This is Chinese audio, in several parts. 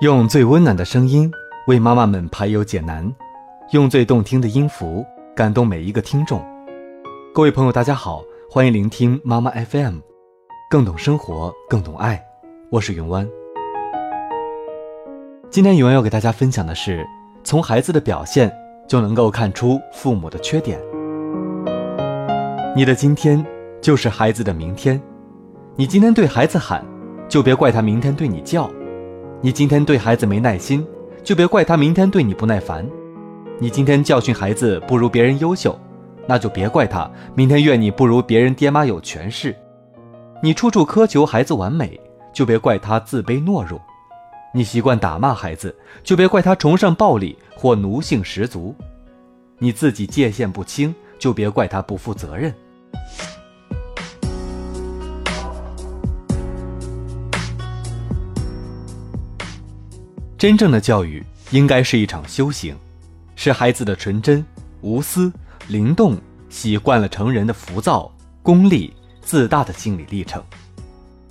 用最温暖的声音为妈妈们排忧解难，用最动听的音符感动每一个听众。各位朋友，大家好，欢迎聆听妈妈 FM，更懂生活，更懂爱。我是云湾。今天云湾要给大家分享的是，从孩子的表现就能够看出父母的缺点。你的今天就是孩子的明天，你今天对孩子喊，就别怪他明天对你叫。你今天对孩子没耐心，就别怪他明天对你不耐烦；你今天教训孩子不如别人优秀，那就别怪他明天怨你不如别人爹妈有权势；你处处苛求孩子完美，就别怪他自卑懦弱；你习惯打骂孩子，就别怪他崇尚暴力或奴性十足；你自己界限不清，就别怪他不负责任。真正的教育应该是一场修行，是孩子的纯真、无私、灵动，习惯了成人的浮躁、功利、自大的心理历程。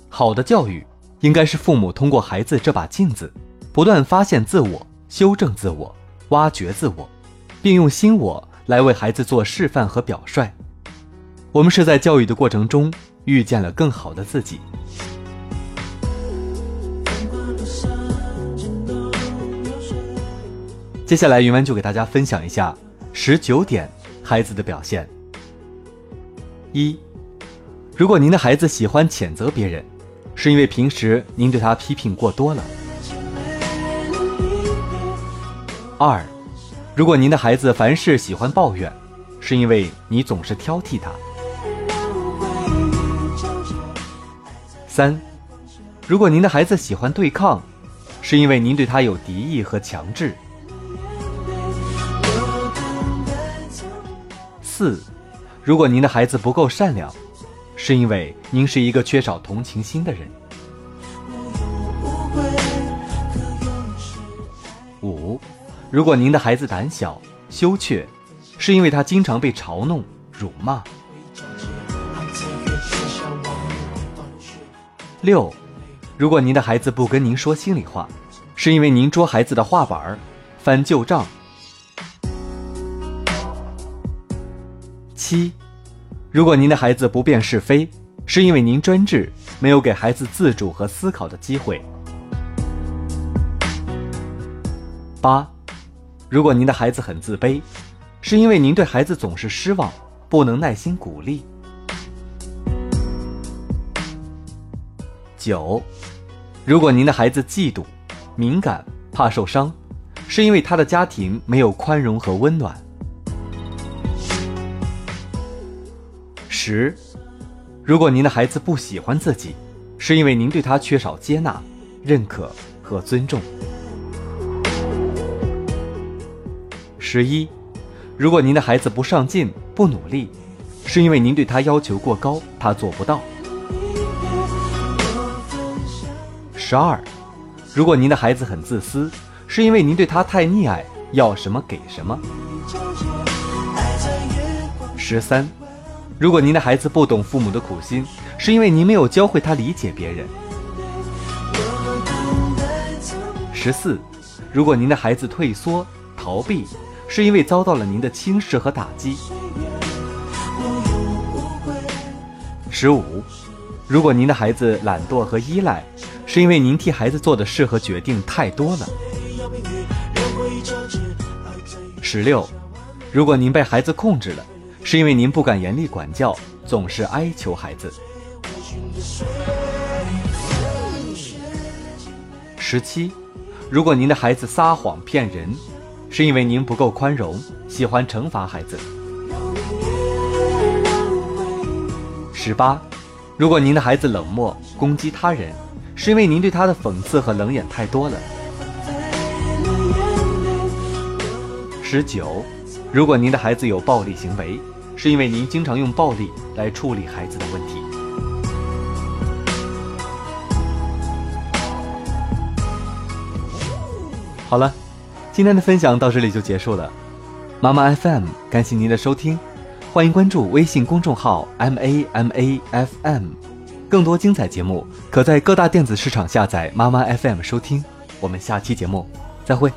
好的教育应该是父母通过孩子这把镜子，不断发现自我、修正自我、挖掘自我，并用心我来为孩子做示范和表率。我们是在教育的过程中遇见了更好的自己。接下来，云湾就给大家分享一下十九点孩子的表现。一，如果您的孩子喜欢谴责别人，是因为平时您对他批评过多了。二，如果您的孩子凡事喜欢抱怨，是因为你总是挑剔他。三，如果您的孩子喜欢对抗，是因为您对他有敌意和强制。四，如果您的孩子不够善良，是因为您是一个缺少同情心的人。五，如果您的孩子胆小、羞怯，是因为他经常被嘲弄、辱骂。六，如果您的孩子不跟您说心里话，是因为您捉孩子的画板翻旧账。七，如果您的孩子不辨是非，是因为您专制，没有给孩子自主和思考的机会。八，如果您的孩子很自卑，是因为您对孩子总是失望，不能耐心鼓励。九，如果您的孩子嫉妒、敏感、怕受伤，是因为他的家庭没有宽容和温暖。十，如果您的孩子不喜欢自己，是因为您对他缺少接纳、认可和尊重。十一，如果您的孩子不上进、不努力，是因为您对他要求过高，他做不到。十二，如果您的孩子很自私，是因为您对他太溺爱，要什么给什么。十三。如果您的孩子不懂父母的苦心，是因为您没有教会他理解别人。十四，如果您的孩子退缩、逃避，是因为遭到了您的轻视和打击。十五，如果您的孩子懒惰和依赖，是因为您替孩子做的事和决定太多了。十六，如果您被孩子控制了。是因为您不敢严厉管教，总是哀求孩子。十七，如果您的孩子撒谎骗人，是因为您不够宽容，喜欢惩罚孩子。十八，如果您的孩子冷漠攻击他人，是因为您对他的讽刺和冷眼太多了。十九。如果您的孩子有暴力行为，是因为您经常用暴力来处理孩子的问题。好了，今天的分享到这里就结束了。妈妈 FM，感谢您的收听，欢迎关注微信公众号 M A M A F M，更多精彩节目可在各大电子市场下载妈妈 FM 收听。我们下期节目再会。